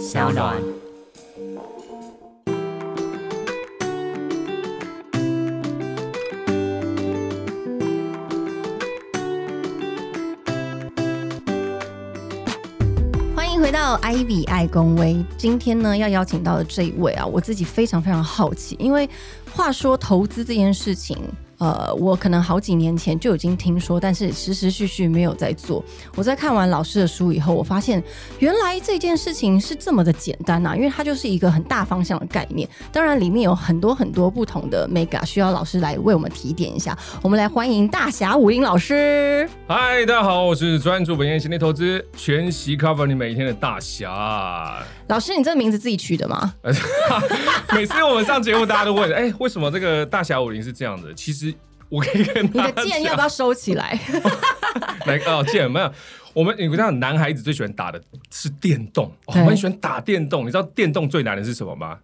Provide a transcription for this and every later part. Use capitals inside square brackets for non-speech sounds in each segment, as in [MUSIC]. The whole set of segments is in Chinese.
小暖。欢迎回到 Ivy 爱公威。今天呢，要邀请到的这一位啊，我自己非常非常好奇，因为话说投资这件事情。呃，我可能好几年前就已经听说，但是实实续续没有在做。我在看完老师的书以后，我发现原来这件事情是这么的简单呐，因为它就是一个很大方向的概念。当然，里面有很多很多不同的 mega 需要老师来为我们提点一下。我们来欢迎大侠武林老师。嗨，大家好，我是专注本业心理投资，全息 cover 你每一天的大侠。老师，你这个名字自己取的吗？[LAUGHS] 每次我们上节目，大家都问，哎，为什么这个大侠武林是这样的？其实。我可以跟你的剑要不要收起来？[LAUGHS] 来哦，剑没有。我们你知道，男孩子最喜欢打的是电动，我们喜欢打电动。你知道电动最难的是什么吗？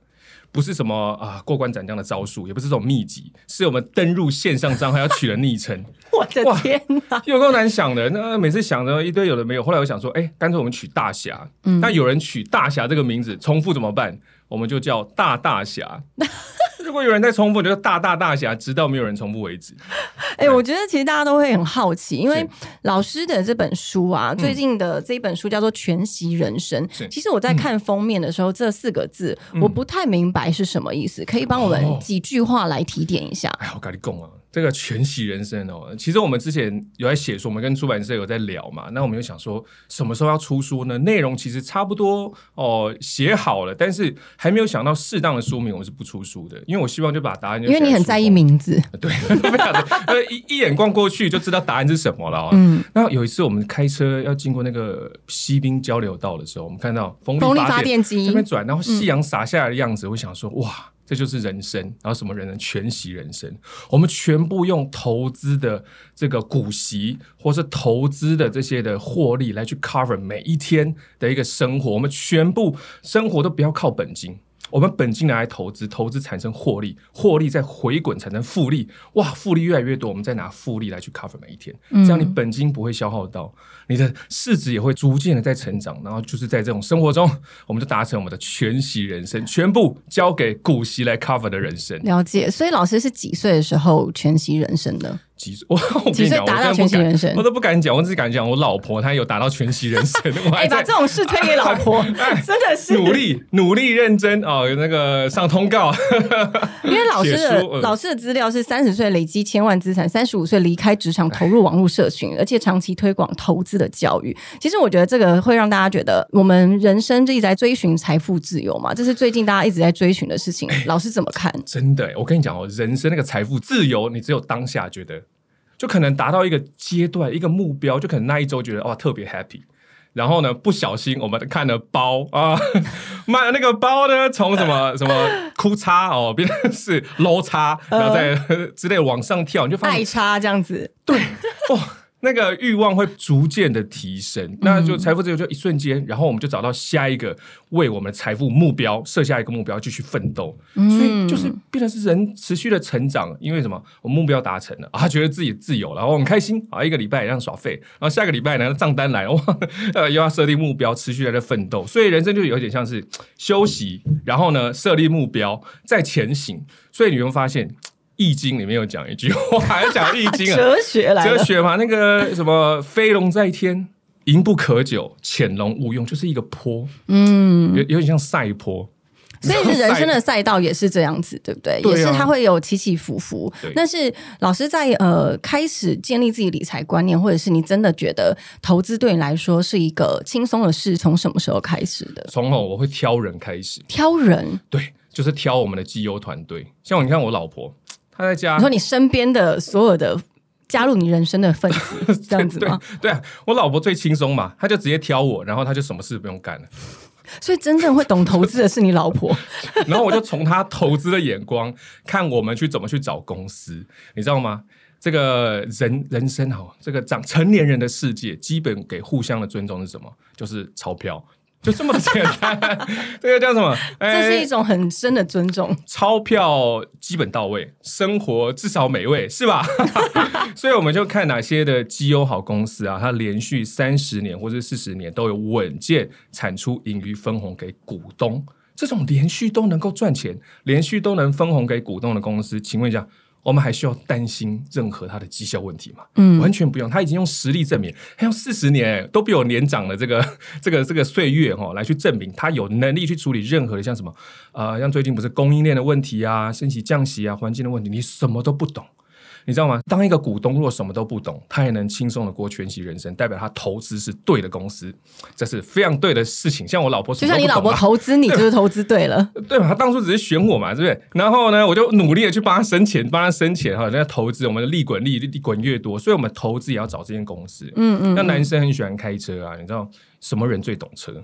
不是什么啊过关斩将的招数，也不是这种秘籍，是我们登入线上账号要取的昵称。[LAUGHS] 我的天哪，有够难想的。那每次想着一堆有的没有，后来我想说，哎，干脆我们取大侠。那有人取大侠这个名字重复怎么办？我们就叫大大侠。[LAUGHS] 如果有人在重复，就大大大侠，直到没有人重复为止。[LAUGHS] 哎，我觉得其实大家都会很好奇，因为老师的这本书啊，最近的这一本书叫做《全息人生》。其实我在看封面的时候，这四个字我不太明白是什么意思，可以帮我们几句话来提点一下。哎，我跟你讲啊。这个全息人生哦，其实我们之前有在写书，我们跟出版社有在聊嘛。那我们就想说，什么时候要出书呢？内容其实差不多哦，写好了，但是还没有想到适当的书名，我们是不出书的。因为我希望就把答案，因为你很在意名字，[LAUGHS] 对，[LAUGHS] 呃，一一眼逛过去就知道答案是什么了。嗯，那有一次我们开车要经过那个西滨交流道的时候，我们看到风力发电机那边转，然后夕阳洒下来的样子，我想说，哇。这就是人生，然后什么人呢？全息人生，我们全部用投资的这个股息，或是投资的这些的获利来去 cover 每一天的一个生活，我们全部生活都不要靠本金。我们本金拿来投资，投资产生获利，获利再回滚产生复利，哇，复利越来越多，我们再拿复利来去 cover 每一天，这样你本金不会消耗到，你的市值也会逐渐的在成长，然后就是在这种生活中，我们就达成我们的全息人生，全部交给股息来 cover 的人生。了解，所以老师是几岁的时候全息人生的？几岁？我 [LAUGHS] 我跟你讲，达到全息人生，我都不敢讲，我只敢讲我老婆她有达到全息人生。[LAUGHS] 哎，把这种事推给老婆，[LAUGHS] 真的是努力努力认真哦，那个上通告。因为老师的老师的资料是三十岁累积千万资产，三十五岁离开职场投入网络社群，而且长期推广投资的教育。其实我觉得这个会让大家觉得，我们人生就一直在追寻财富自由嘛，这是最近大家一直在追寻的事情。老师怎么看？真的，我跟你讲哦，人生那个财富自由，你只有当下觉得。就可能达到一个阶段、一个目标，就可能那一周觉得哇特别 happy，然后呢不小心我们看了包啊，[LAUGHS] 买了那个包呢，从什么 [LAUGHS] 什么哭叉哦变成是 low 叉，然后再之类往上跳，你就发现爱叉这样子，对哇。那个欲望会逐渐的提升，那就财富自由就一瞬间，然后我们就找到下一个为我们的财富目标设下一个目标，继续奋斗。所以就是变成是人持续的成长，因为什么？我目标达成了 [LAUGHS] 啊，觉得自己自由了，然后很开心啊，一个礼拜这样耍废，然后下个礼拜呢账单来，哇，呃 [LAUGHS] 又要设定目标，持续在这奋斗。所以人生就有点像是休息，然后呢设立目标，再前行。所以你会发现。易经里面有讲一句话，要讲易经啊，[LAUGHS] 哲学来哲学嘛，那个什么飞龙在天，盈不可久，潜龙勿用，就是一个坡，嗯，有有点像赛坡，所以是人生的赛道也是这样子，对不对？也是它会有起起伏伏。但是老师在呃开始建立自己理财观念，或者是你真的觉得投资对你来说是一个轻松的事，从什么时候开始的？从哦，我会挑人开始，挑人，对，就是挑我们的绩优团队。像你看我老婆。他在家，你说你身边的所有的加入你人生的分子，[LAUGHS] 这样子吗？对啊，我老婆最轻松嘛，她就直接挑我，然后她就什么事不用干了。所以真正会懂投资的是你老婆。[LAUGHS] 然后我就从他投资的眼光看我们去怎么去找公司，你知道吗？这个人人生哈，这个长成年人的世界，基本给互相的尊重是什么？就是钞票。就这么简单。这个叫什么？[LAUGHS] 这是一哎种很深的尊重。钞票基本到位，生活至少美味，是吧？[LAUGHS] 所以我们就看哪些的绩优好公司啊，它连续三十年或者四十年都有稳健产出盈余分红给股东。这种连续都能够赚钱、连续都能分红给股东的公司，请问一下，我们还需要担心任何它的绩效问题吗？嗯完全不用，他已经用实力证明，他用四十年都比我年长的这个 [LAUGHS] 这个这个岁月哈、来去证明他有能力去处理任何的像什么呃，像最近不是供应链的问题啊、升息降息啊、环境的问题，你什么都不懂。你知道吗？当一个股东如果什么都不懂，他也能轻松的过全息人生，代表他投资是对的公司，这是非常对的事情。像我老婆什就像你老婆投资你，就是投资对了。[LAUGHS] 对嘛？他当初只是选我嘛，对不对？然后呢，我就努力的去帮他生钱，帮他生钱哈，人家投资，我们的利滚利，利滚越多，所以我们投资也要找这间公司。嗯嗯那男生很喜欢开车啊，你知道什么人最懂车？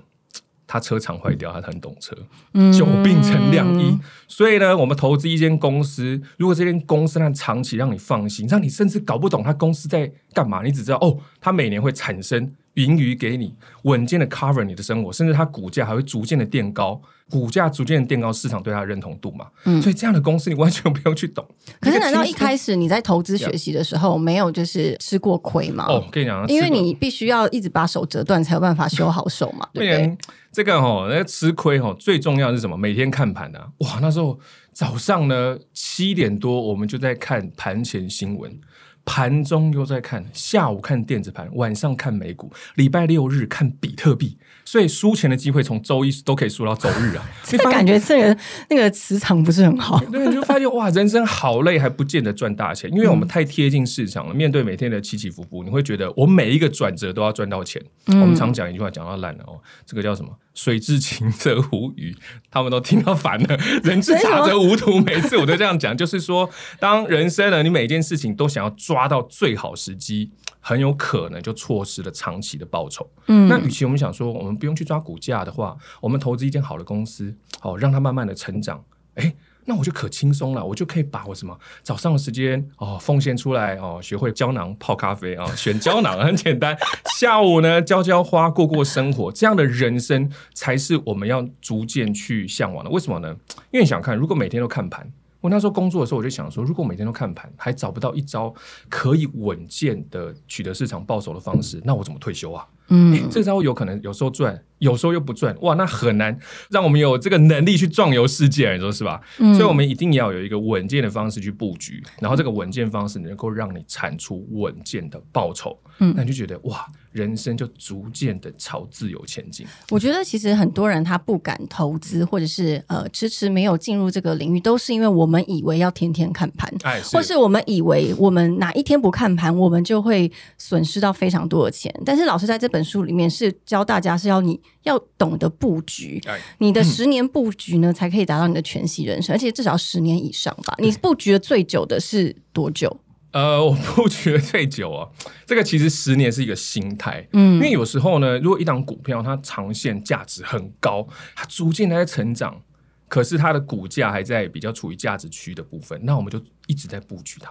他车厂坏掉，他很懂车，嗯。久病成良医。所以呢，我们投资一间公司，如果这间公司它长期让你放心，让你甚至搞不懂他公司在干嘛，你只知道哦，他每年会产生盈余给你，稳健的 cover 你的生活，甚至它股价还会逐渐的垫高，股价逐渐的垫高，市场对它的认同度嘛。所以这样的公司你完全不用去懂。嗯可是难道一始开始你在投资学习的时候没有就是吃过亏吗？哦，跟你讲，因为你必须要一直把手折断，才有办法修好手嘛，[LAUGHS] 对这个哦，那吃亏哦，最重要是什么？每天看盘啊，哇，那时候早上呢七点多，我们就在看盘前新闻。盘中又在看，下午看电子盘，晚上看美股，礼拜六日看比特币，所以输钱的机会从周一都可以输到周日啊！[LAUGHS] 这感觉这个那个磁场不是很好。[LAUGHS] 对，你就发现哇，人生好累，还不见得赚大钱，因为我们太贴近市场了。面对每天的起起伏伏，你会觉得我每一个转折都要赚到钱。我们常讲一句话，讲到烂了哦，这个叫什么？水至清则无鱼，他们都听到烦了。[LAUGHS] 人至察则无徒，每次我都这样讲，就是说，当人生呢，你每件事情都想要抓到最好时机，很有可能就错失了长期的报酬。嗯那与其我们想说，我们不用去抓股价的话，我们投资一间好的公司，好、让它慢慢的成长，哎。那我就可轻松了，我就可以把我什么早上的时间哦奉献出来哦，学会胶囊泡咖啡啊、哦，选胶囊很简单。下午呢浇浇花，过过生活，这样的人生才是我们要逐渐去向往的。为什么呢？因为你想看，如果每天都看盘，我那时候工作的时候，我就想说，如果每天都看盘，还找不到一招可以稳健的取得市场报酬的方式，那我怎么退休啊？嗯诶这招有可能有时候赚，有时候又不赚，哇，那很难让我们有这个能力去壮游世界，你说是吧？嗯所以我们一定要有一个稳健的方式去布局，然后这个稳健方式能够让你产出稳健的报酬，嗯那你就觉得哇，人生就逐渐的朝自由前进。我觉得其实很多人他不敢投资，或者是呃迟迟没有进入这个领域，都是因为我们以为要天天看盘。哎，或是我们以为我们哪一天不看盘，我们就会损失到非常多的钱。但是老师在这本书里面是教大家是要你要懂得布局，哎，你的十年布局呢，才可以达到你的全息人生，而且至少十年以上吧。你布局的最久的是多久？呃，我布局的最久啊，[LAUGHS] 这个其实十年是一个心态，嗯因为有时候呢，如果一档股票它长线价值很高，它逐渐地在成长，可是它的股价还在比较处于价值区的部分，那我们就一直在布局它。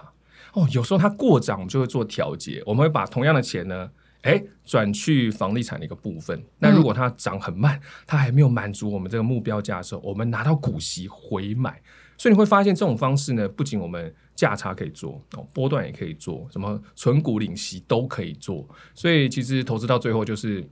哦，有时候它过涨，我们就会做调节，我们会把同样的钱呢，哎，转去房地产的一个部分。那如果它涨很慢，它还没有满足我们这个目标价的时候，我们拿到股息回买。所以你会发现这种方式呢，不仅我们价差可以做，哦，波段也可以做，什么存股领息都可以做。所以其实投资到最后就是，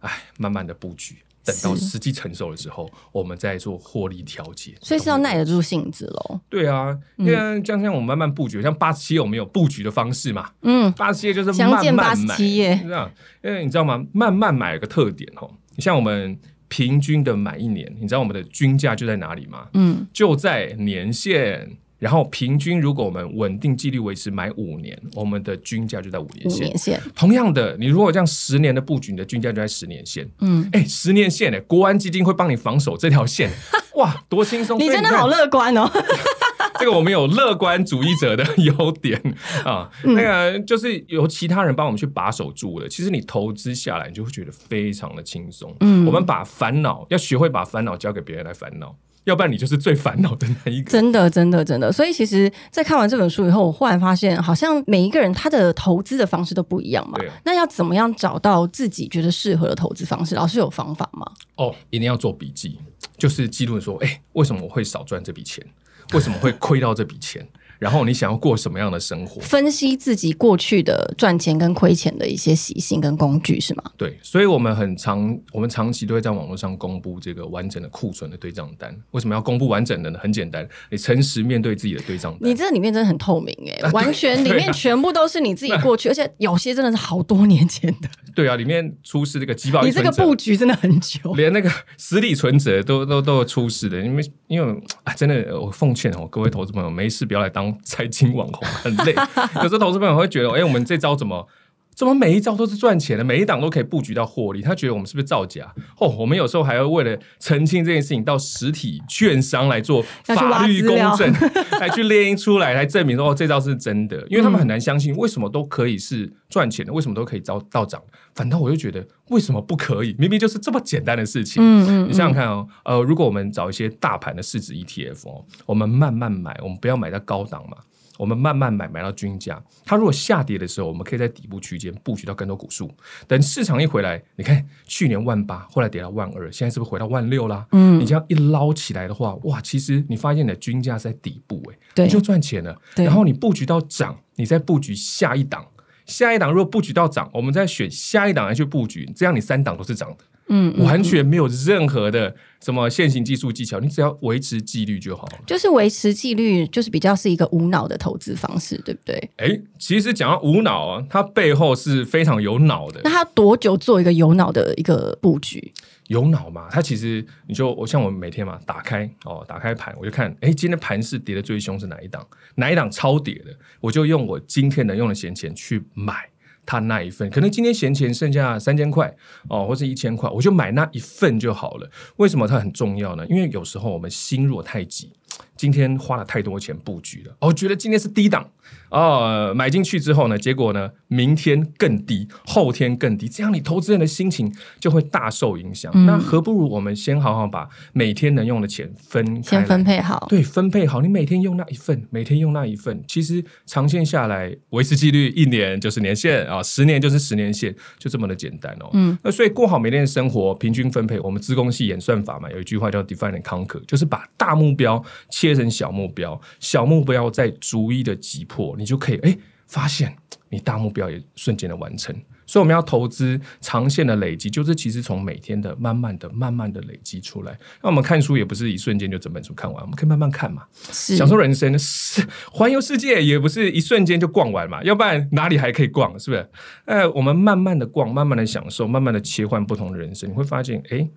哎，慢慢的布局，等到是时机成熟的时候，我们再做获利调节。所以是要耐得住性子喽。对啊，因为像像我们慢慢布局，像八十七我们有布局的方式嘛，嗯，八十七页就是慢慢买，87页是这样。因为你知道吗？慢慢买有个特点哦，你像我们平均的买一年，你知道我们的均价就在哪里吗？嗯，就在年限。然后平均，如果我们稳定纪律维持买五年，我们的均价就在五年五线。年线，同样的，你如果这样十年的布局，你的均价就在十年线。嗯，哎，十年线哎，国安基金会帮你防守这条线，哇，多轻松！[LAUGHS] 你真的好乐观哦。[LAUGHS] 这个我们有乐观主义者的 [LAUGHS] 优点啊，嗯那个就是由其他人帮我们去把守住了。其实你投资下来，你就会觉得非常的轻松。嗯我们把烦恼要学会把烦恼交给别人来烦恼。要不然你就是最烦恼的那一个。真的，真的，真的。所以其实，在看完这本书以后，我忽然发现，好像每一个人他的投资的方式都不一样嘛对。那要怎么样找到自己觉得适合的投资方式？老师有方法吗？哦，一定要做笔记，就是记录说，哎，为什么我会少赚这笔钱？为什么会亏到这笔钱？然后你想要过什么样的生活？分析自己过去的赚钱跟亏钱的一些习性跟工具是吗？对，所以我们很长，我们长期都会在网络上公布这个完整的库存的对账单。为什么要公布完整的呢？很简单，你诚实面对自己的对账单。你这里面真的很透明哎、啊完全里面 [LAUGHS] 全部都是你自己过去，[LAUGHS] 而且有些真的是好多年前的。对啊，里面出示这个集保你这个布局真的很久。连那个实体存折都都都有出示的，因为因为啊，真的我奉劝哦，各位投资朋友，没事不要来当财经网红，很累。[LAUGHS] 可是投资朋友会觉得，哎、我们这招怎么？怎么每一招都是赚钱的，每一档都可以布局到获利？他觉得我们是不是造假？哦，我们有时候还要为了澄清这件事情，到实体券商来做法律公证，[LAUGHS] 来去列印出来，来证明说哦这招是真的。因为他们很难相信，为什么都可以是赚钱的，为什么都可以招到涨？反倒我就觉得，为什么不可以？明明就是这么简单的事情。嗯嗯你想想看哦，呃，如果我们找一些大盘的市值 ETF 哦，我们慢慢买，我们不要买到高档嘛，我们慢慢买，买到均价。它如果下跌的时候，我们可以在底部区间布局到更多股数。等市场一回来，你看去年万八，后来跌到万二，现在是不是回到万六啦？嗯你这样一捞起来的话，哇，其实你发现你的均价在底部、欸，对你就赚钱了。然后你布局到涨，你再布局下一档。下一档如果布局到涨，我们再选下一档来去布局，这样你三档都是涨的。嗯，嗯完全没有任何的什么现行技术技巧，你只要维持纪律就好了。就是维持纪律，就是比较是一个无脑的投资方式，对不对？哎，其实讲到无脑啊，它背后是非常有脑的那。它多久做一个有脑的一个布局？有脑嘛？它其实你就我像我们每天嘛，打开哦，打开盘我就看，哎，今天盘是跌的最凶是哪一档？哪一档超跌的？我就用我今天能用的闲钱去买。他那一份，可能今天闲钱剩下三千块哦，或是一千块，我就买那一份就好了。为什么它很重要呢？因为有时候我们心若太急，今天花了太多钱布局了，哦，觉得今天是低档哦，买进去之后呢，结果呢，明天更低，后天更低，这样你投资人的心情就会大受影响。嗯那何不如我们先好好把每天能用的钱分开先分配好。对，分配好，你每天用那一份，每天用那一份，其实长线下来，维持纪律，一年就是年限啊，十年就是十年线，就这么的简单哦。嗯，那所以过好每天的生活，平均分配，我们自贡系演算法嘛，有一句话叫 “define and conquer”，就是把大目标切成小目标，小目标再逐一的击破，你就可以哎发现你大目标也瞬间的完成。所以我们要投资长线的累积，就是其实从每天的慢慢的、慢慢的累积出来。那我们看书也不是一瞬间就整本书看完，我们可以慢慢看嘛。享受人生是环游世界，也不是一瞬间就逛完嘛，要不然哪里还可以逛？是不是？呃，我们慢慢的逛，慢慢的享受，慢慢的切换不同的人生，你会发现，哎。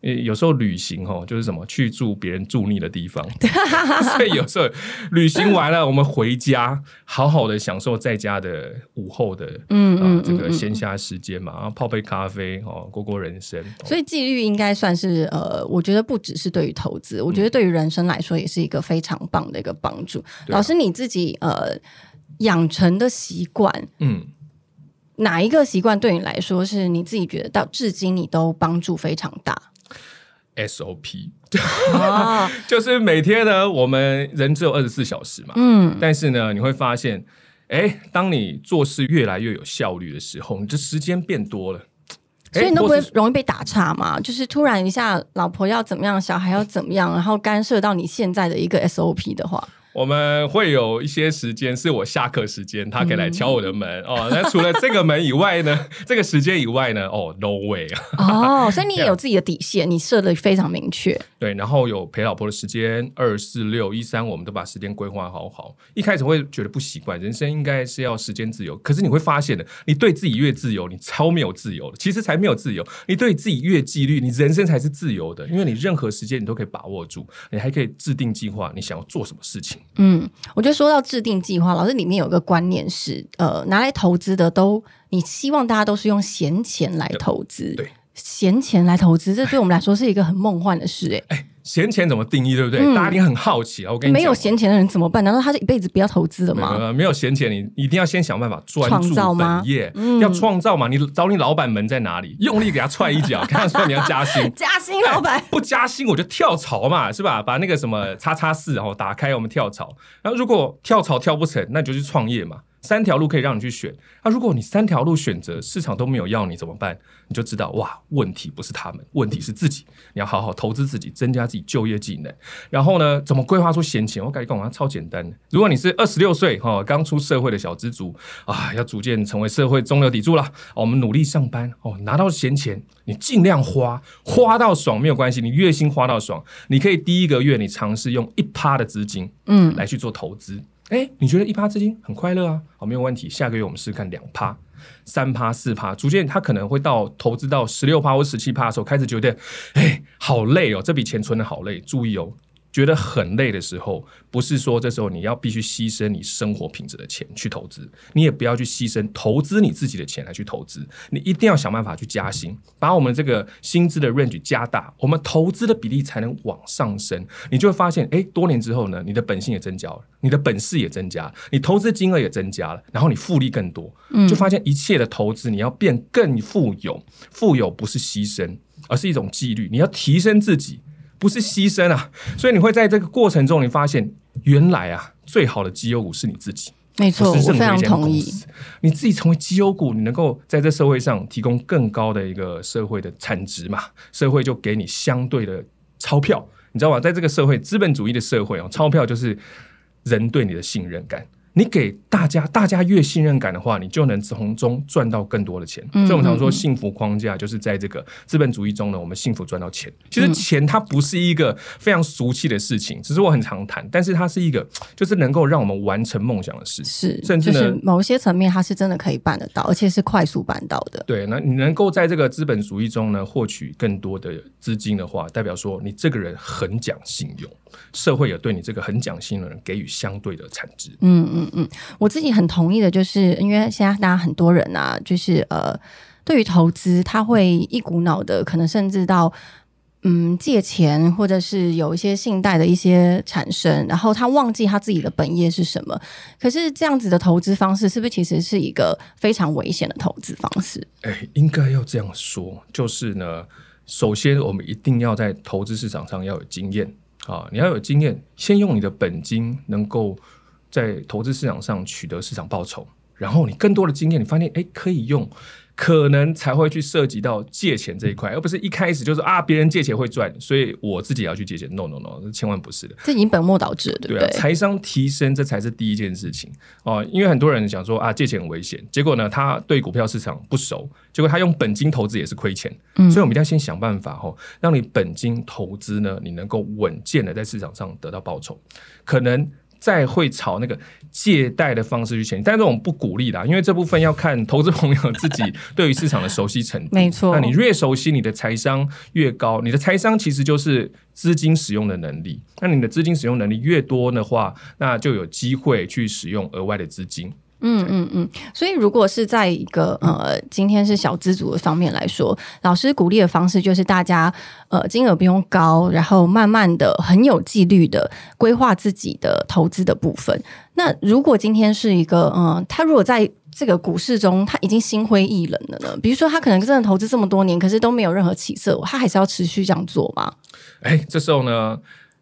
呃，有时候旅行哦，就是什么去住别人住腻的地方，[LAUGHS] 所以有时候旅行完了，我们回家好好的享受在家的午后的嗯嗯啊这个闲暇时间嘛，然后泡杯咖啡哦，过过人生。所以纪律应该算是呃，我觉得不只是对于投资，我觉得对于人生来说也是一个非常棒的一个帮助。老师你自己呃养成的习惯，嗯，哪一个习惯对你来说是你自己觉得到至今你都帮助非常大？SOP [LAUGHS] 哦，[LAUGHS] 就是每天呢，我们人只有二十四小时嘛，嗯，但是呢，你会发现，哎，当你做事越来越有效率的时候，你这时间变多了。[LAUGHS] 所以你都不会容易被打岔嘛？就是突然一下，老婆要怎么样，小孩要怎么样，然后干涉到你现在的一个 SOP 的话，我们会有一些时间是我下课时间，他可以来敲我的门、哦。那除了这个门以外呢，[LAUGHS] 这个时间以外呢，哦，no way 啊。哦，[LAUGHS] 所以你也有自己的底线，你设的非常明确。对，然后有陪老婆的时间，二四六一三，我们都把时间规划好好。一开始会觉得不习惯，人生应该是要时间自由，可是你会发现的，你对自己越自由，你超没有自由的，其实才没有自由。你对自己越纪律，你人生才是自由的，因为你任何时间你都可以把握住，你还可以制定计划，你想要做什么事情。嗯，我觉得说到制定计划，老师里面有个观念是，呃，拿来投资的都，你希望大家都是用闲钱来投资，对，闲钱来投资，这对我们来说是一个很梦幻的事、欸，哎，闲钱怎么定义，对不对？大家一定很好奇啊。我跟你没有闲钱的人怎么办？难道他是一辈子不要投资的吗？没有闲钱，你一定要先想办法专注本业，要创造嘛。你找你老板门在哪里？用力给他踹一脚，看他说你要加薪，加薪，老板不加薪我就跳槽嘛，是吧？把那个什么叉叉四然后打开，我们跳槽。然后如果跳槽跳不成，那就去创业嘛。三条路可以让你去选，那如果你三条路选择市场都没有要你怎么办？你就知道哇，问题不是他们，问题是自己。你要好好投资自己，增加自己就业技能。然后呢，怎么规划出闲钱？我感觉跟我超简单。如果你是二十六岁哈，刚出社会的小资族啊，要逐渐成为社会中流砥柱了。我们努力上班哦，拿到闲钱，你尽量花，花到爽没有关系。你月薪花到爽，你可以第一个月你尝试用一趴的资金，嗯，来去做投资。哎，你觉得一趴资金很快乐啊？好，没有问题。下个月我们试试看两趴、三趴、四趴，逐渐他可能会到投资到十六趴或十七趴的时候，开始觉得，哎，好累哦，这笔钱存的好累。注意哦。觉得很累的时候，不是说这时候你要必须牺牲你生活品质的钱去投资，你也不要去牺牲投资你自己的钱来去投资，你一定要想办法去加薪，把我们这个薪资的 range 加大，我们投资的比例才能往上升。你就会发现，哎，多年之后呢，你的本性也增加了，你的本事也增加，你投资金额也增加了，然后你复利更多，就发现一切的投资你要变更富有，富有不是牺牲，而是一种纪律，你要提升自己。不是牺牲啊，所以你会在这个过程中，你发现原来啊，最好的绩优股是你自己。没错，我非常同意。你自己成为绩优股，你能够在这社会上提供更高的一个社会的产值嘛？社会就给你相对的钞票，你知道吗？在这个社会资本主义的社会哦，钞票就是人对你的信任感。你给大家，大家越信任感的话，你就能从中赚到更多的钱。所以我们常说，幸福框架就是在这个资本主义中呢，我们幸福赚到钱。其实钱它不是一个非常俗气的事情，只是我很常谈，但是它是一个就是能够让我们完成梦想的事。是，甚至呢，某些层面它是真的可以办得到，而且是快速办到的。对，那你能够在这个资本主义中呢，获取更多的资金的话，代表说你这个人很讲信用。社会也对你这个很讲信的人给予相对的产值。嗯嗯嗯，我自己很同意的，就是因为现在大家很多人啊，就是呃，对于投资，他会一股脑的，可能甚至到嗯借钱，或者是有一些信贷的一些产生，然后他忘记他自己的本业是什么。可是这样子的投资方式，是不是其实是一个非常危险的投资方式？哎，应该要这样说，就是呢，首先我们一定要在投资市场上要有经验。啊，你要有经验，先用你的本金能够在投资市场上取得市场报酬，然后你更多的经验，你发现哎可以用。可能才会去涉及到借钱这一块，而不是一开始就是啊，别人借钱会赚，所以我自己要去借钱。No No No，千万不是的，这已经本末倒置了，对不对？财商提升，这才是第一件事情哦。因为很多人想说啊，借钱很危险，结果呢，他对股票市场不熟，结果他用本金投资也是亏钱。嗯，所以我们一定要先想办法哈，让你本金投资呢，你能够稳健的在市场上得到报酬，可能。再会朝那个借贷的方式去前进，但是我们不鼓励的，因为这部分要看投资朋友自己对于市场的熟悉程度。[LAUGHS] 没错，那你越熟悉，你的财商越高。你的财商其实就是资金使用的能力。那你的资金使用能力越多的话，那就有机会去使用额外的资金。嗯嗯嗯，所以如果是在一个呃，今天是小资族的方面来说，老师鼓励的方式就是大家呃金额不用高，然后慢慢的很有纪律的规划自己的投资的部分。那如果今天是一个嗯，他如果在这个股市中他已经心灰意冷了呢？比如说他可能真的投资这么多年，可是都没有任何起色，他还是要持续这样做吗？哎，这时候呢？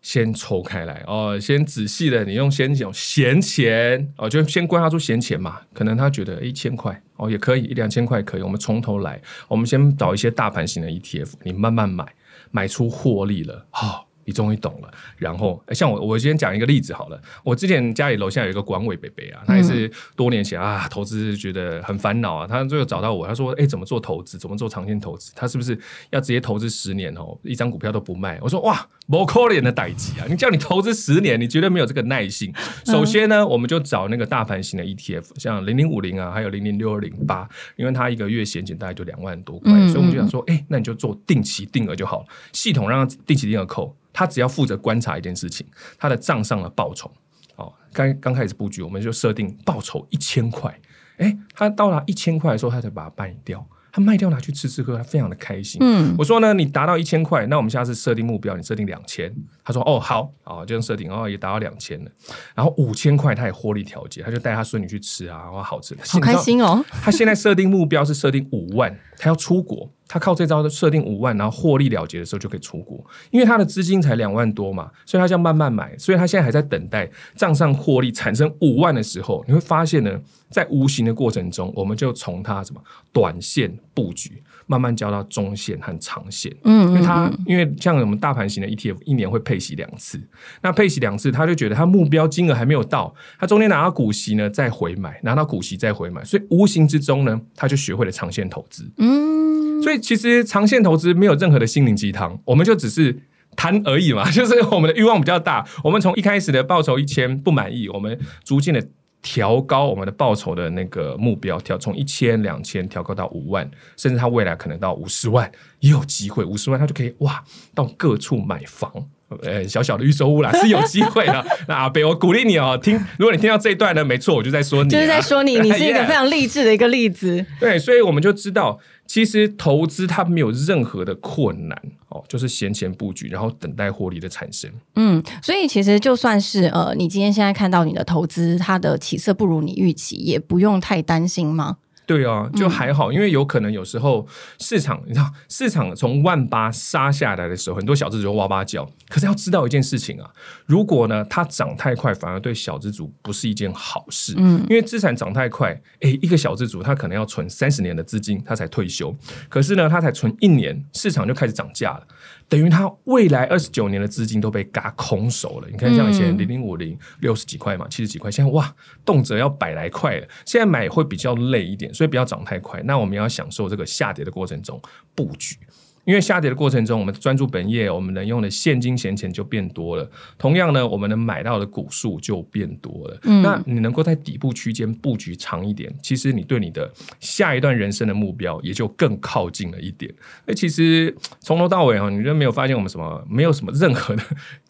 先抽开来哦，先仔细的，你用先讲闲钱哦，就先观察出闲钱嘛。可能他觉得一千块哦也可以，一两千块可以，我们从头来。我们先找一些大盘型的 ETF，你慢慢买，买出获利了，好。你终于懂了，然后像我，我先讲一个例子好了。我之前家里楼下有一个管委伯伯啊，他也是多年前啊，投资觉得很烦恼啊，他最后找到我，他说：“哎，怎么做投资？怎么做长线投资？他是不是要直接投资十年哦，一张股票都不卖？”我说：“哇，不可怜的代级啊！你叫你投资十年，你绝对没有这个耐性。首先呢，我们就找那个大盘型的 ETF，像零零五零啊，还有零零六二零八，因为他一个月闲钱大概就两万多块，所以我们就想说，哎，那你就做定期定额就好了，系统让定期定额扣。”他只要负责观察一件事情，他的账上的报酬，哦，刚刚开始布局，我们就设定报酬一千块，哎，他到达一千块的时候，他才把它卖掉。他卖掉拿去吃吃喝，他非常的开心。嗯我说呢，你达到一千块，那我们下次设定目标，你设定两千。他说哦好啊，就这样设定，哦也达到两千了。然后五千块他也获利调节，他就带他孙女去吃啊，哇好吃，好开。心哦。他现在设定目标是设定五万，他要出国，他靠这招设定五万，然后获利了结的时候就可以出国，因为他的资金才两万多嘛，所以他就要慢慢买，所以他现在还在等待账上获利产生五万的时候，你会发现呢，在无形的过程中，我们就从他什么短线布局，慢慢交到中线和长线。嗯因为他因为像我们大盘型的 ETF，一年会配息两次，那配息两次，他就觉得他目标金额还没有到，他中间拿到股息呢再回买，拿到股息再回买，所以无形之中呢，他就学会了长线投资。嗯，所以其实长线投资没有任何的心灵鸡汤，我们就只是。贪而已嘛，[LAUGHS] 就是我们的欲望比较大。我们从一开始的报酬一千不满意，我们逐渐的调高我们的报酬的那个目标，调从一千、两千调高到五万，甚至他未来可能到五十万也有机会。五十万他就可以哇，到各处买房。呃，小小的预售屋啦，是有机会的。那阿北，我鼓励你哦，听，如果你听到这一段呢，没错，我就在说你、啊，就是在说你，你是一个 [LAUGHS] 非常励志的一个例子。对，所以我们就知道，其实投资它没有任何的困难哦，就是闲钱布局，然后等待获利的产生。嗯，所以其实就算是呃，你今天现在看到你的投资它的起色不如你预期，也不用太担心吗？对啊，就还好，因为有可能有时候市场，你知道，市场从万八杀下来的时候，很多小资主会哇哇叫。可是要知道一件事情啊，如果呢它涨太快，反而对小资主不是一件好事。嗯，因为资产涨太快，诶，一个小资主他可能要存三十年的资金，他才退休。可是呢，他才存一年，市场就开始涨价了，等于他未来二十九年的资金都被嘎空手了。你看，像以前嗯零零五零六十几块嘛，七十几块，现在哇，动辄要百来块了。现在买会比较累一点，所以不要涨太快。那我们要享受这个下跌的过程中布局。因为下跌的过程中，我们专注本业，我们能用的现金闲钱就变多了。同样呢，我们能买到的股数就变多了。嗯那你能够在底部区间布局长一点，其实你对你的下一段人生的目标也就更靠近了一点。那其实从头到尾哈，你就没有发现我们什么没有什么任何的。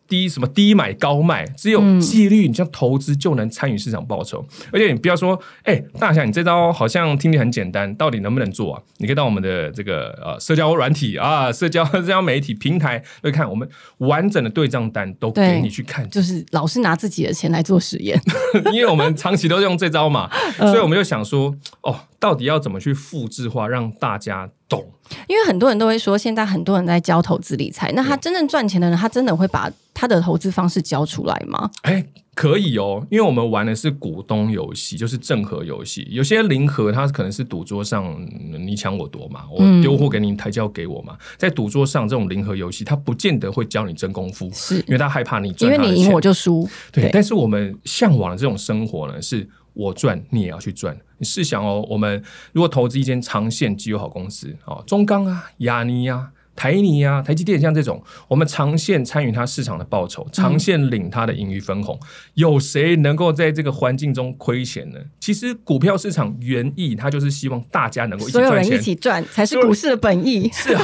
低什么低买高卖，只有嗯纪律，你像投资就能参与市场报酬。而且你不要说，哎、大侠，你这招好像听起来很简单，到底能不能做啊？你可以到我们的这个呃社交软体啊，社交社交媒体平台来看，我们完整的对账单都给对你去看，就是老是拿自己的钱来做实验。[LAUGHS] 因为我们长期都用这招嘛，[LAUGHS] 嗯所以我们就想说，哦，到底要怎么去复制化，让大家懂？因为很多人都会说，现在很多人在教投资理财，那他真正赚钱的人，他真的会把他的投资方式教出来吗？哎，可以哦，因为我们玩的是股东游戏，就是正和游戏。有些零和，它可能是赌桌上嗯你抢我夺嘛，我嗯丢货给你，你抬轿给我嘛。在赌桌上这种零和游戏，他不见得会教你真功夫，是因为他害怕你因为你赢我就输。对，对但是我们向往的这种生活呢，是我赚你也要去赚。你试想哦，我们如果投资一间长线绩优好公司哦，中钢啊、亚尼啊。台泥啊，台积电像这种，我们长线参与它市场的报酬，长线领它的盈余分红，有谁能够在这个环境中亏钱呢？其实股票市场原意它就是希望大家能够一起所有人一，起赚才是股市的本意。是啊，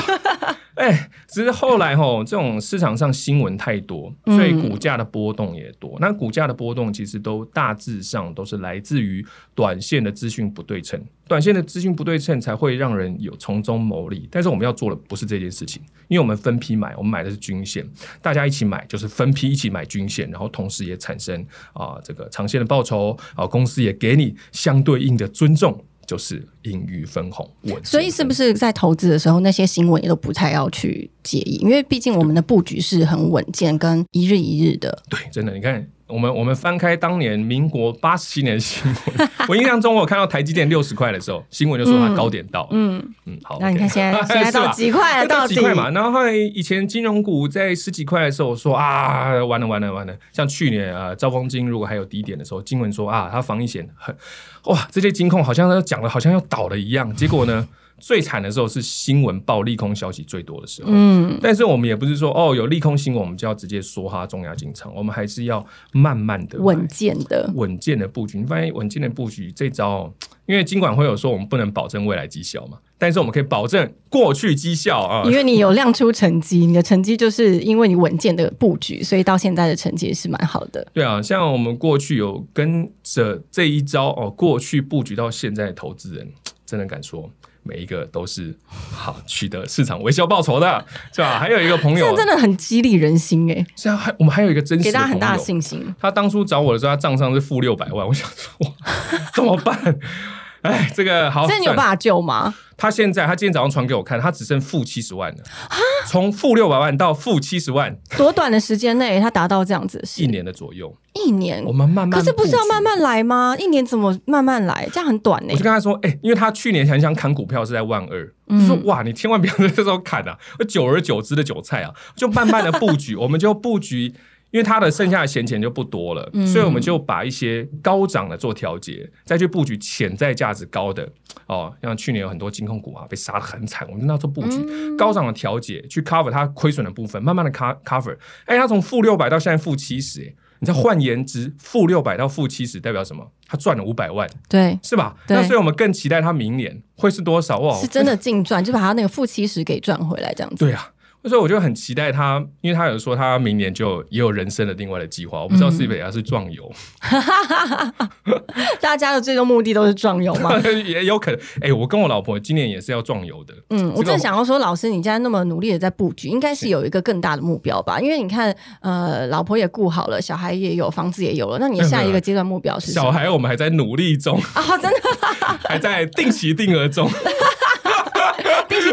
哎，只是后来吼，这种市场上新闻太多，所以股价的波动也多。那股价的波动其实都大致上都是来自于短线的资讯不对称，短线的资讯不对称才会让人有从中牟利。但是我们要做的不是这件事情，因为我们分批买，我们买的是均线，大家一起买就是分批一起买均线，然后同时也产生啊、这个长线的报酬啊、公司也给你相对应的尊重。就是盈余分红稳，所以是不是在投资的时候，那些新闻也都不太要去介意？因为毕竟我们的布局是很稳健，跟一日一日的。对，真的，你看，我们我们翻开当年民国八十七年的新闻，[LAUGHS] 我印象中我有看到台积电六十块的时候，新闻就说它高点到了，嗯嗯，好，那你看现在 [LAUGHS] 现在到几块了？[LAUGHS] 到几块嘛？然后后来以前金融股在十几块的时候，我说啊，完了完了完了。像去年啊，兆丰金如果还有低点的时候，金文说啊，它防疫险很哇，这些金控好像要讲了好像要倒了一样。结果呢，最惨的时候是新闻报利空消息最多的时候。嗯，但是我们也不是说哦，有利空新闻我们就要直接梭哈重压进场，我们还是要慢慢的稳健的。稳健的布局。你发现稳健的布局这招哦，因为尽管会有说我们不能保证未来绩效嘛，但是我们可以保证过去绩效啊。因为你有亮出成绩，你的成绩就是因为你稳健的布局，所以到现在的成绩也是蛮好的。对啊，像我们过去有跟着这一招哦，过去布局到现在的投资人，真的敢说每一个都是好取得市场微笑报酬的，[LAUGHS] 是吧？还有一个朋友，这真的很激励人心哎，是啊，还我们还有一个真实给大家很大的信心。他当初找我的时候，他账上是负六百万，我想说哇，怎么办？[LAUGHS] 哎，这个好，这你有办法救吗？他现在他今天早上传给我看，他只剩负七十万了，从负六百万到负七十万，多短的时间内，他达到这样子一年的左右。一年我，们慢慢，可是不是要慢。慢来吗？一年怎么慢慢来？这样很短呢我就。跟他说，哎、因为他去年很想砍股票是在万二，嗯就说哇，你千万不要在这时候砍啊，久而久之的韭菜啊，就慢慢的布局，[LAUGHS] 我们就布局。因为他的剩下的闲钱就不多了，嗯所以我们就把一些高涨的做调节，再去布局潜在价值高的哦，像去年有很多金控股啊被杀的很惨，我们那时候布局、嗯高涨的调节，去 cover 它亏损的部分，慢慢的 co- cover。哎，它从负六百到现在负七十，哎，你再换言之，负六百到负七十代表什么？他赚了五百万，对，是吧？那所以我们更期待他明年会是多少哇？是真的净赚，就把他那个负七十给赚回来，这样子。对啊。所以我就很期待他，因为他有说他明年就也有人生的另外的计划，我不知道是不是也是壮游，[LAUGHS] 大家的最终目的都是壮游嘛。[LAUGHS] 也有可能。哎、我跟我老婆今年也是要壮游的，嗯，我这个正想要说，老师，你现在那么努力的在布局，应该是有一个更大的目标吧？因为你看，呃，老婆也顾好了，小孩也有，房子也有了，那你下一个阶段目标是什小？孩我们还在努力中，啊，真的 [LAUGHS] 还在定期定额中，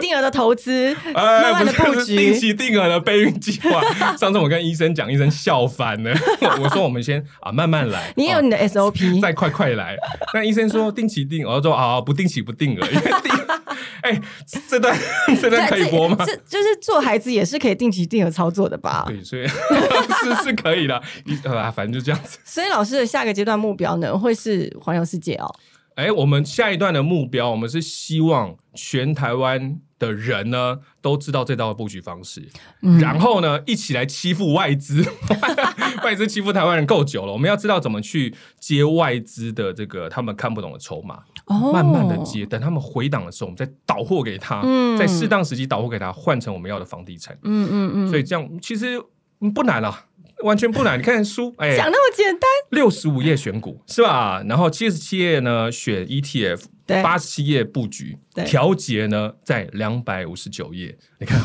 定额的投资，哎，慢慢的布不是是定。期定额的备孕计划。[LAUGHS] 上次我跟医生讲，医生笑翻了。[LAUGHS] 我说我们先啊慢慢来，哦你也有你的 SOP，再快快来。那医生说定期定额，我说啊不定期不定额，因为定哎这段 [LAUGHS] 这段可以播吗？这就是做孩子也是可以定期定额操作的吧？对，所以是是可以的，一呃反正就这样子。所以老师的下个阶段目标呢，会是环游世界哦。哎，我们下一段的目标，我们是希望全台湾的人呢都知道这道的布局方式，嗯。然后呢一起来欺负外资，[LAUGHS] 外资欺负台湾人够久了，我们要知道怎么去接外资的这个他们看不懂的筹码，哦。慢慢的接，等他们回档的时候，我们再倒货给他，嗯。在适当时机倒货给他，换成我们要的房地产，嗯嗯嗯，所以这样其实嗯不难啊。完全不难，你看书，哎，讲那么简单，六十五页选股是吧？然后七十七页呢选 ETF，对八十七页布局对，调节呢在两百五十九页。你看，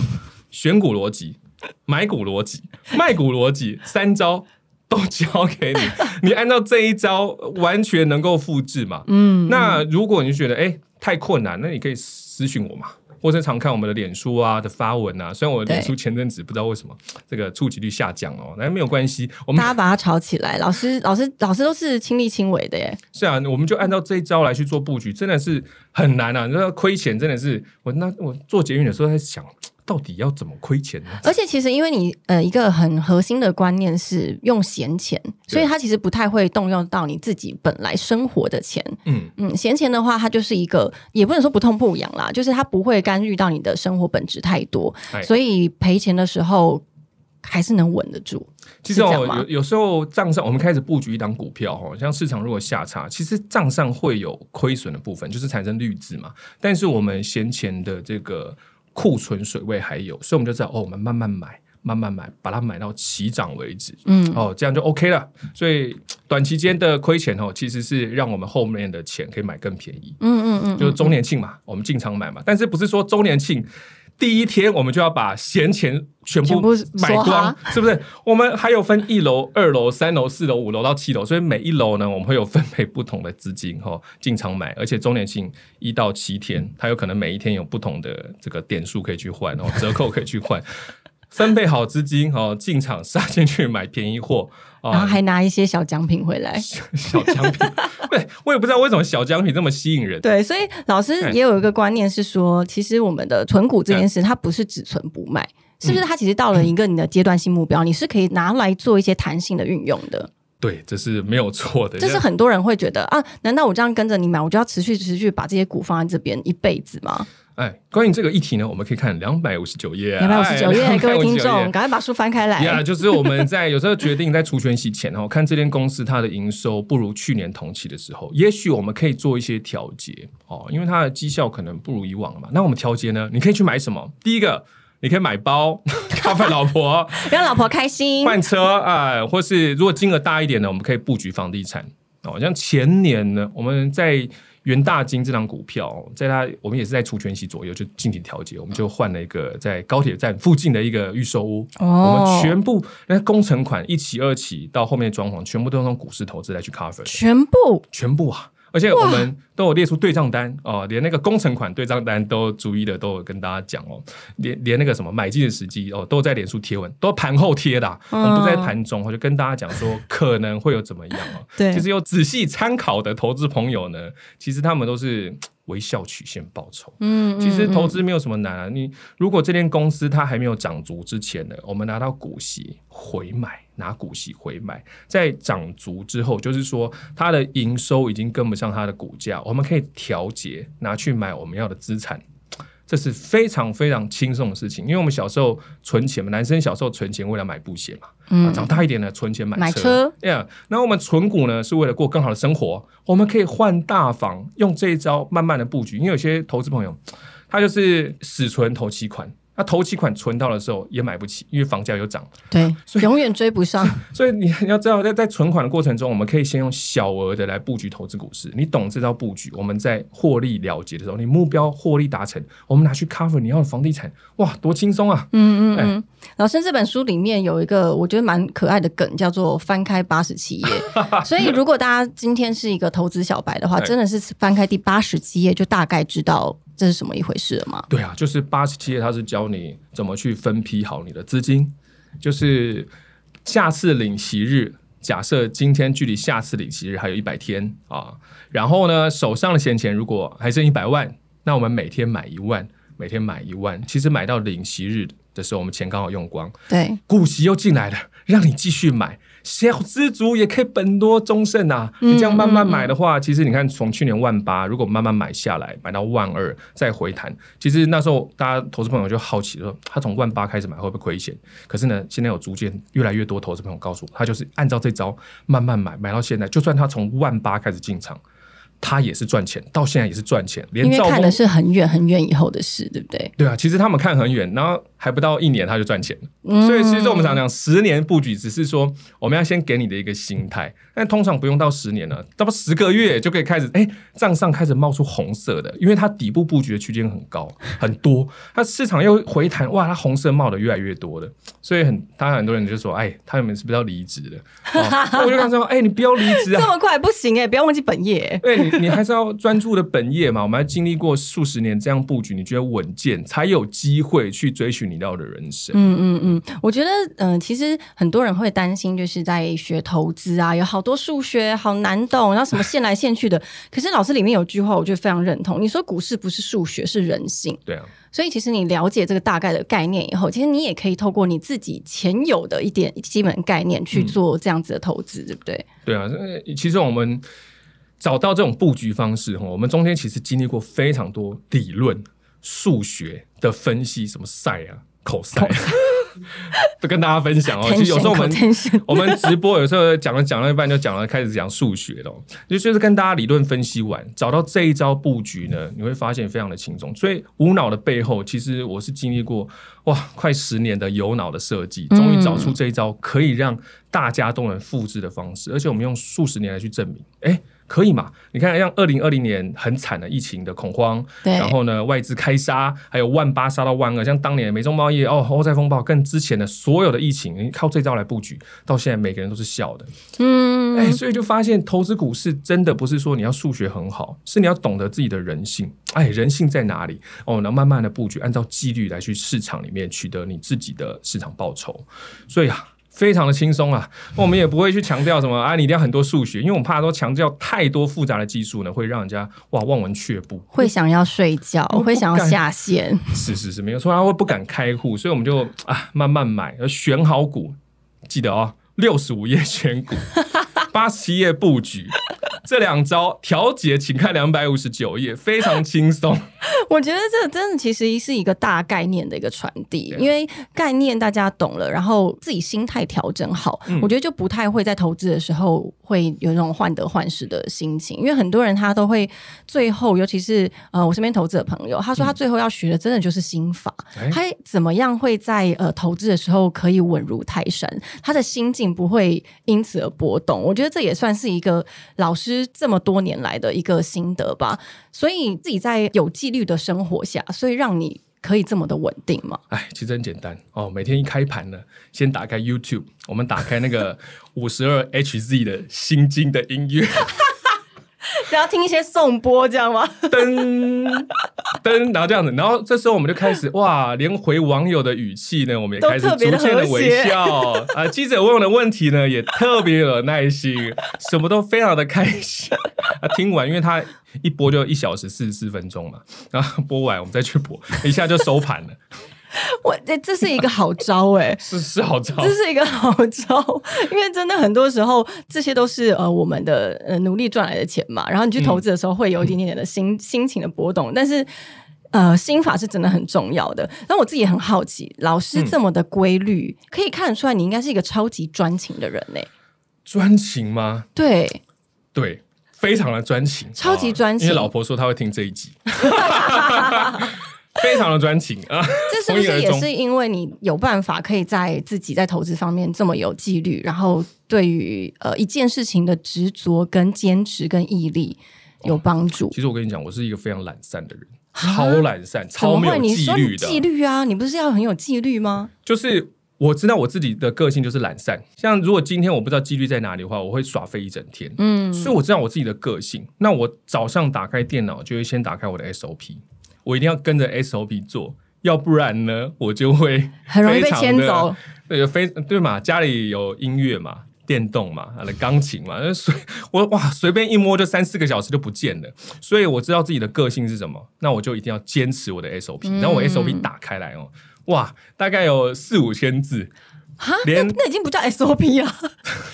选股逻辑、买股逻辑、卖股逻辑，三招都交给你，你按照这一招完全能够复制嘛？嗯，那如果你觉得哎太困难，那你可以私讯我嘛。或者常看我们的脸书啊的发文啊，虽然我脸书前阵子不知道为什么 [TSK] 这个触及率下降哦，但没有关系，我们大家把它炒起来。老师，老师，老师都是亲力亲为的耶。是啊，我们就按照这一招来去做布局，真的是很难啊！你知道亏钱真的是我那我做捷运的时候在想，到底要怎么亏钱呢？而且其实因为你呃一个很核心的观念是用闲钱，所以它其实不太会动用到你自己本来生活的钱。嗯，嗯，闲钱的话，它就是一个也不能说不痛不痒啦，就是它不会干预到你的生活本质太多，哎所以赔钱的时候还是能稳得住。其实有有时候账上我们开始布局一档股票哦，像市场如果下差，其实账上会有亏损的部分，就是产生绿字嘛。但是我们闲钱的这个库存水位还有，所以我们就知道哦，我们慢慢买。慢慢买，把它买到起涨为止，嗯，哦，这样就 OK 了。所以短期间的亏钱哦，其实是让我们后面的钱可以买更便宜。嗯嗯嗯，就是周年庆嘛，我们进场买嘛，但是不是说周年庆第一天我们就要把闲钱全部买光，是不是？我们还有分一楼、二楼、三楼、四楼、五楼到七楼，所以每一楼呢，我们会有分配不同的资金哈、哦、进场买，而且周年庆一到七天，它有可能每一天有不同的这个点数可以去换哦，折扣可以去换。分配好资金哦，进场杀进去买便宜货啊，然后还拿一些小奖品回来。[LAUGHS] 小奖品，[LAUGHS] 对我也不知道为什么小奖品这么吸引人。对，所以老师哎也有一个观念是说，其实我们的存股这件事，它不是只存不卖，是不是？它其实到了一个你的阶段性目标，你是可以拿来做一些弹性的运用的。对，这是没有错的。这是很多人会觉得啊，难道我这样跟着你买，我就要持续持续把这些股放在这边一辈子吗？哎，关于这个议题呢，我们可以看两百五十九页，两百五十九页，哎各位听259众，赶快把书翻开来。呀就是我们在有时候决定在除权息前哦，看这间公司它的营收不如去年同期的时候，也许我们可以做一些调节哦，因为它的绩效可能不如以往了嘛。那我们调节呢？你可以去买什么？第一个，你可以买包，[LAUGHS] 咖啡老婆让老婆开心。换车啊、或是如果金额大一点呢，我们可以布局房地产哦。像前年呢，我们在元大金这张股票，在它我们也是在除权息左右就进行调节，我们就换了一个在高铁站附近的一个预售屋，我们全部那工程款一期、二期到后面装潢，全部都用股市投资来去 cover，全部？全部啊！而且我们都有列出对账单哦，连那个工程款对账单都逐一的都有跟大家讲哦，连连那个什么买进的时机哦，都在脸书贴文，都盘后贴的，我们不在盘中，我就跟大家讲说可能会有怎么样哦。对，其实有仔细参考的投资朋友呢，其实他们都是微笑曲线报酬。嗯，其实投资没有什么难啊，你如果这间公司它还没有涨足之前呢，我们拿到股息回买。拿股息回买，在涨足之后，就是说它的营收已经跟不上它的股价，我们可以调节拿去买我们要的资产，这是非常非常轻松的事情。因为我们小时候存钱嘛，男生小时候存钱为了买布鞋嘛，嗯，长大一点呢存钱买车，对呀。那我们存股呢是为了过更好的生活，我们可以换大房，用这一招慢慢的布局。因为有些投资朋友，他就是死存投期款。那头期款存到的时候也买不起，因为房价又涨，对，[LAUGHS] 所以永远追不上。所以 [LAUGHS] 你你要知道，在在存款的过程中，我们可以先用小额的来布局投资股市。你懂这招布局，我们在获利了结的时候，你目标获利达成，我们拿去 cover 你要的房地产，哇，多轻松啊！嗯嗯嗯。老师这本书里面有一个我觉得蛮可爱的梗，叫做翻开八十七页。[LAUGHS] 所以如果大家今天是一个投资小白的话，真的是翻开第八十七页，就大概知道。这是什么一回事吗？对啊，就是八十七页，它是教你怎么去分批好你的资金。就是下次领息日，假设今天距离下次领息日还有一百天啊，然后呢，手上的闲钱如果还剩一百万，那我们每天买一万，每天买一万，其实买到领息日的时候，我们钱刚好用光，对，股息又进来了，让你继续买。小资族也可以本多终胜啊！你这样慢慢买的话，其实你看从去年万八，如果慢慢买下来，买到万二再回弹，其实那时候大家投资朋友就好奇说，他从万八开始买会不会亏钱？可是呢，现在有逐渐越来越多投资朋友告诉我，他就是按照这招慢慢买，买到现在，就算他从万八开始进场。他也是赚钱，到现在也是赚钱。因为看的是很远很远以后的事，对不对？对啊，其实他们看很远，然后还不到一年他就赚钱了。所以其实我们常讲十年布局，只是说我们要先给你的一个心态。但通常不用到十年了，差不多十个月就可以开始，哎，账上开始冒出红色的，因为它底部布局的区间很高很多，它市场又回弹，哇，它红色冒的越来越多的，所以很，当然很多人就说，哎，他们是不是要离职了？我就跟他说，哎，你不要离职啊，[LAUGHS] 这么快不行哎，不要忘记本业。[LAUGHS] 对。你还是要专注的本业嘛？我们还经历过数十年这样布局，你觉得稳健，才有机会去追寻你要的人生。嗯嗯嗯，我觉得，嗯，其实很多人会担心，就是在学投资啊，有好多数学好难懂，然后什么线来线去的。可是老师里面有句话，我觉得非常认同。你说股市不是数学，是人性。对啊。所以其实你了解这个大概的概念以后，其实你也可以透过你自己前有的一点基本概念去做这样子的投资，对不对？对啊，其实我们。找到这种布局方式哈，我们中间其实经历过非常多理论、数学的分析，什么赛啊、口赛，[LAUGHS] 都跟大家分享哦。[LAUGHS] 其实有时候我们 [LAUGHS] 我们直播有时候讲了讲了一半就讲了，开始讲数学了，就就是跟大家理论分析完，找到这一招布局呢，你会发现非常的轻松。所以无脑的背后，其实我是经历过哇，快十年的有脑的设计，终于找出这一招可以让大家都能复制的方式，而且我们用数十年来去证明，哎。可以嘛？你看，像二零二零年很惨的疫情的恐慌，然后呢，外资开杀，还有万八杀到万二，像当年美中贸易哦，欧债风暴，跟之前的所有的疫情，你靠这招来布局，到现在每个人都是笑的。嗯，哎，所以就发现投资股市真的不是说你要数学很好，是你要懂得自己的人性。哎，人性在哪里？哦，能慢慢的布局，按照纪律来去市场里面取得你自己的市场报酬。所以啊。非常的轻松啊，我们也不会去强调什么啊，你一定要很多数学，因为我们怕说强调太多复杂的技术呢，会让人家哇望闻却步，会想要睡觉，会想要下线。是是是，没有错，他会不敢开户，所以我们就啊慢慢买，要选好股，记得哦，六十五页选股，八十七页布局。[LAUGHS] 这两招调节，请看两百五十九页，非常轻松。[LAUGHS] 我觉得这真的其实是一个大概念的一个传递，因为概念大家懂了，然后自己心态调整好，我觉得就不太会在投资的时候会有那种患得患失的心情。因为很多人他都会最后，尤其是呃我身边投资的朋友，他说他最后要学的真的就是心法，他怎么样会在呃投资的时候可以稳如泰山，他的心境不会因此而波动。我觉得这也算是一个老师。师这么多年来的一个心得吧。所以自己在有纪律的生活下，所以让你可以这么的稳定吗？哎，其实很简单哦，每天一开盘呢，先打开 YouTube，我们打开那个五十二 HZ 的心经的音乐。只要听一些颂播，这样吗？[LAUGHS] 噔噔，然后这样子，然后这时候我们就开始哇，连回网友的语气呢，我们也开始逐渐的微笑啊。记者问我的问题呢，也特别有耐心，什么都非常的开心 [LAUGHS] 啊。听完，因为他一播就一小时四十四分钟嘛，然后播完我们再去播，一下就收盘了。我这这是一个好招哎，[LAUGHS] 是是好招，这是一个好招，因为真的很多时候这些都是呃我们的呃努力赚来的钱嘛，然后你去投资的时候会有一点点的心心情的波动，但是呃心法是真的很重要的。那我自己也很好奇，老师这么的规律，可以看得出来你应该是一个超级专情的人呢。专情吗？对对，非常的专情，超级专情。因为老婆说她会听这一集。[LAUGHS] 非常的专情啊！[LAUGHS] 这是不是也是因为你有办法可以在自己在投资方面这么有纪律，然后对于呃一件事情的执着、跟坚持、跟毅力有帮助？其实我跟你讲，我是一个非常懒散的人，超懒散，超没有纪律的。纪律啊，你不是要很有纪律吗？就是我知道我自己的个性就是懒散。像如果今天我不知道纪律在哪里的话，我会耍废一整天。嗯，所以我知道我自己的个性。那我早上打开电脑，就会先打开我的 SOP。我一定要跟着 SOP 做，要不然呢，我就会 [LAUGHS] 很容易被牵走。对，非对嘛，家里有音乐嘛，电动嘛，的钢琴嘛，[LAUGHS] 那随我哇，随便一摸就三四个小时就不见了。所以我知道自己的个性是什么，那我就一定要坚持我的 SOP。然后我 SOP 打开来哦，哇，大概有四五千字。哈，那那已经不叫 SOP 了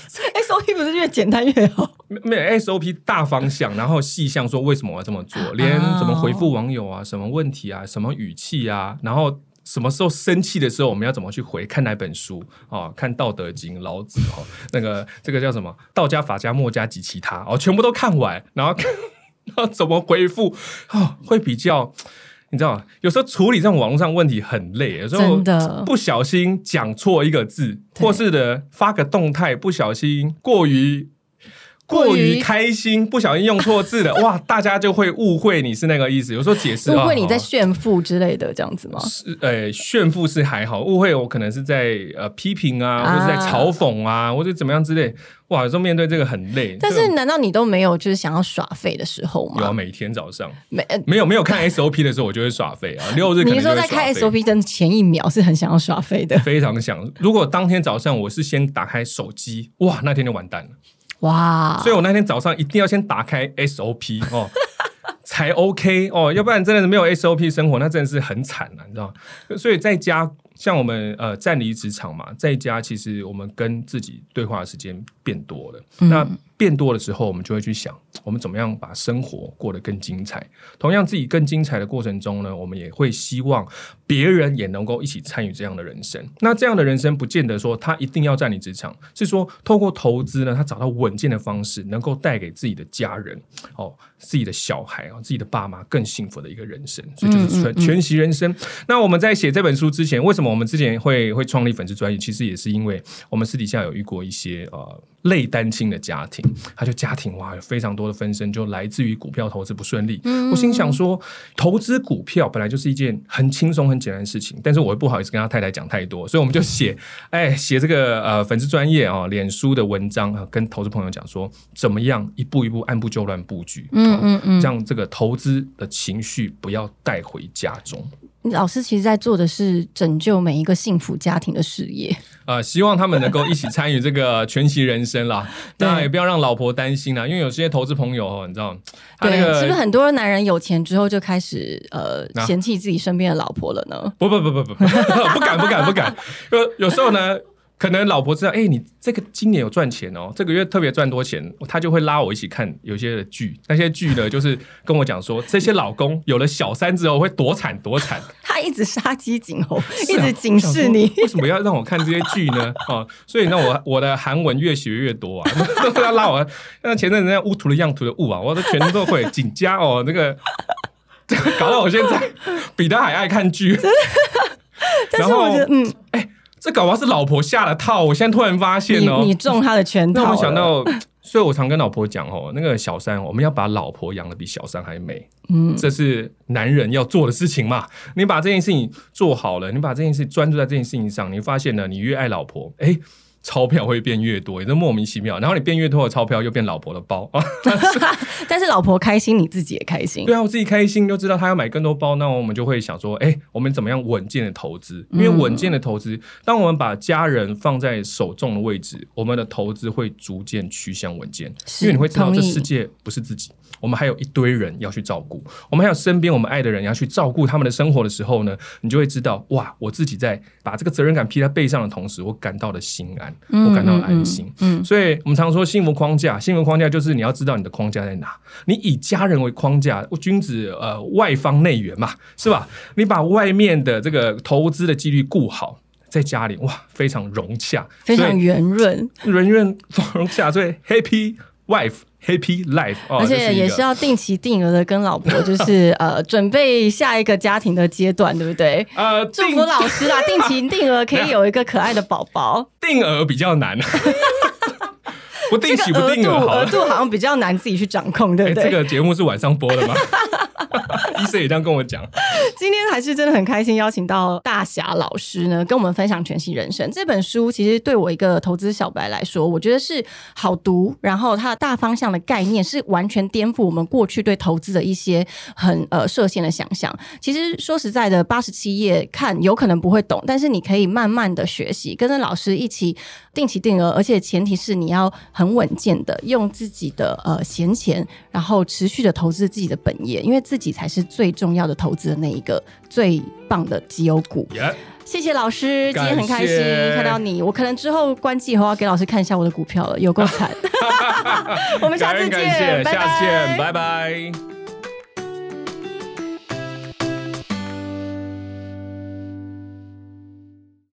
，SOP [LAUGHS] 不是越简单越好？没有 SOP 大方向，然后细项说为什么我要这么做，连怎么回复网友啊，什么问题啊，什么语气啊，然后什么时候生气的时候我们要怎么去回，看哪本书啊？看《道德经》、老子哦，那个这个叫什么？道家、法家、墨家及其他哦，全部都看完，然后 [LAUGHS] 然后怎么回复哦？会比较。你知道吗？有时候处理这种网络上问题很累，有时候不小心讲错一个字，或是的发个动态不小心过于。过于开心，不小心用错字了，[LAUGHS] 哇！大家就会误会你是那个意思。有时候解释 [LAUGHS] 误会你在炫富之类的这样子吗？是，呃，炫富是还好，误会我可能是在呃批评啊，或者在嘲讽啊，或者怎么样之类。哇，有时候面对这个很累。但是难道你都没有就是想要耍废的时候吗？有啊，每天早上没没有没有看 SOP 的时候，我就会耍废啊。[LAUGHS] 六日你说在开 SOP 的前一秒是很想要耍废的，非常想。如果当天早上我是先打开手机，哇，那天就完蛋了。哇！所以我那天早上一定要先打开 SOP 哦，[LAUGHS] 才 OK 哦，要不然真的是没有 SOP 生活，那真的是很惨了，你知道所以在家，像我们呃暂离职场嘛，在家其实我们跟自己对话的时间变多了。那变多的时候，我们就会去想，我们怎么样把生活过得更精彩。同样，自己更精彩的过程中呢，我们也会希望别人也能够一起参与这样的人生。那这样的人生，不见得说他一定要在你职场，是说透过投资呢，他找到稳健的方式，能够带给自己的家人、哦自己的小孩啊、自己的爸妈更幸福的一个人生。所以就是全全息人生。那我们在写这本书之前，为什么我们之前会会创立粉丝专业？其实也是因为我们私底下有遇过一些呃。类单亲的家庭，他就家庭哇，有非常多的分身，就来自于股票投资不顺利。我心想说，投资股票本来就是一件很轻松、很简单的事情，但是我又不好意思跟他太太讲太多，所以我们就写，哎，写这个呃粉丝专业啊，脸书的文章啊，跟投资朋友讲说，怎么样一步一步按部就班布局，嗯嗯嗯，让这个投资的情绪不要带回家中。老师其实在做的是拯救每一个幸福家庭的事业啊，希望他们能够一起参与这个 [LAUGHS] 全息人生啦。当然也不要让老婆担心啦，因为有些投资朋友哦，你知道，对，是不是很多男人有钱之后就开始呃嫌弃自己身边的老婆了呢？不不不不不，不敢不敢不敢。有有时候呢。可能老婆知道，哎，你这个今年有赚钱哦，这个月特别赚多钱，他就会拉我一起看有些的剧。那些剧呢，就是跟我讲说，[LAUGHS] 这些老公有了小三之后会多惨多惨。[LAUGHS] 他一直杀鸡儆猴，一直警示你。为什么要让我看这些剧呢？哦，所以那我我的韩文越学越多啊，都要拉我。像前阵子那乌图的样图的雾啊，我都全都会。紧加哦，那个搞到我现在比他还爱看剧。但是我觉得，嗯，哎。这搞不好是老婆下了套，我现在突然发现哦，你中他的圈套。那我想到，所以我常跟老婆讲哦，那个小三，我们要把老婆养的比小三还美，嗯，这是男人要做的事情嘛。你把这件事情做好了，你把这件事专注在这件事情上，你发现呢，你越爱老婆，哎。钞票会变越多，也是莫名其妙。然后你变越多的钞票，又变老婆的包啊。[LAUGHS] 但是老婆开心，你自己也开心。对啊，我自己开心，就知道他要买更多包，那我们就会想说，哎，我们怎么样稳健的投资？因为稳健的投资，当我们把家人放在首重的位置，我们的投资会逐渐趋向稳健。因为你会知道，这世界不是自己。我们还有一堆人要去照顾，我们还有身边我们爱的人要去照顾他们的生活的时候呢，你就会知道哇，我自己在把这个责任感披在背上的同时，我感到了心安，我感到了安心。嗯，所以我们常说幸福框架，幸福框架就是你要知道你的框架在哪，你以家人为框架，君子呃外方内圆嘛，是吧？你把外面的这个投资的纪律顾好，在家里哇，非常融洽，非常圆润，圆润 [LAUGHS] 融洽，所以 happy wife。Happy life，而且也是要定期定额的跟老婆，就是 [LAUGHS] 呃，准备下一个家庭的阶段，对不对？呃，祝福老师啊，[LAUGHS] 定期定额可以有一个可爱的宝宝。定额比较难。[LAUGHS] 不定期不定额，额度好像比较难自己去掌控，对不对？这个节目是晚上播的吗？医生也这样跟我讲。[LAUGHS] 今天还是真的很开心，邀请到大侠老师呢，跟我们分享《全息人生》这本书。其实对我一个投资小白来说，我觉得是好读。然后它的大方向的概念是完全颠覆我们过去对投资的一些很呃设限的想象。其实说实在的，八十七页看有可能不会懂，但是你可以慢慢的学习，跟着老师一起定期定额，而且前提是你要。很稳健的用自己的呃闲钱，然后持续的投资自己的本业，因为自己是最重要的投资的那一个最棒的绩优股。谢谢老师，今天很开心看到你。我可能之后关机以后要给老师看一下我的股票了，有够惨。[LAUGHS] 我们下次见，下次见，拜拜。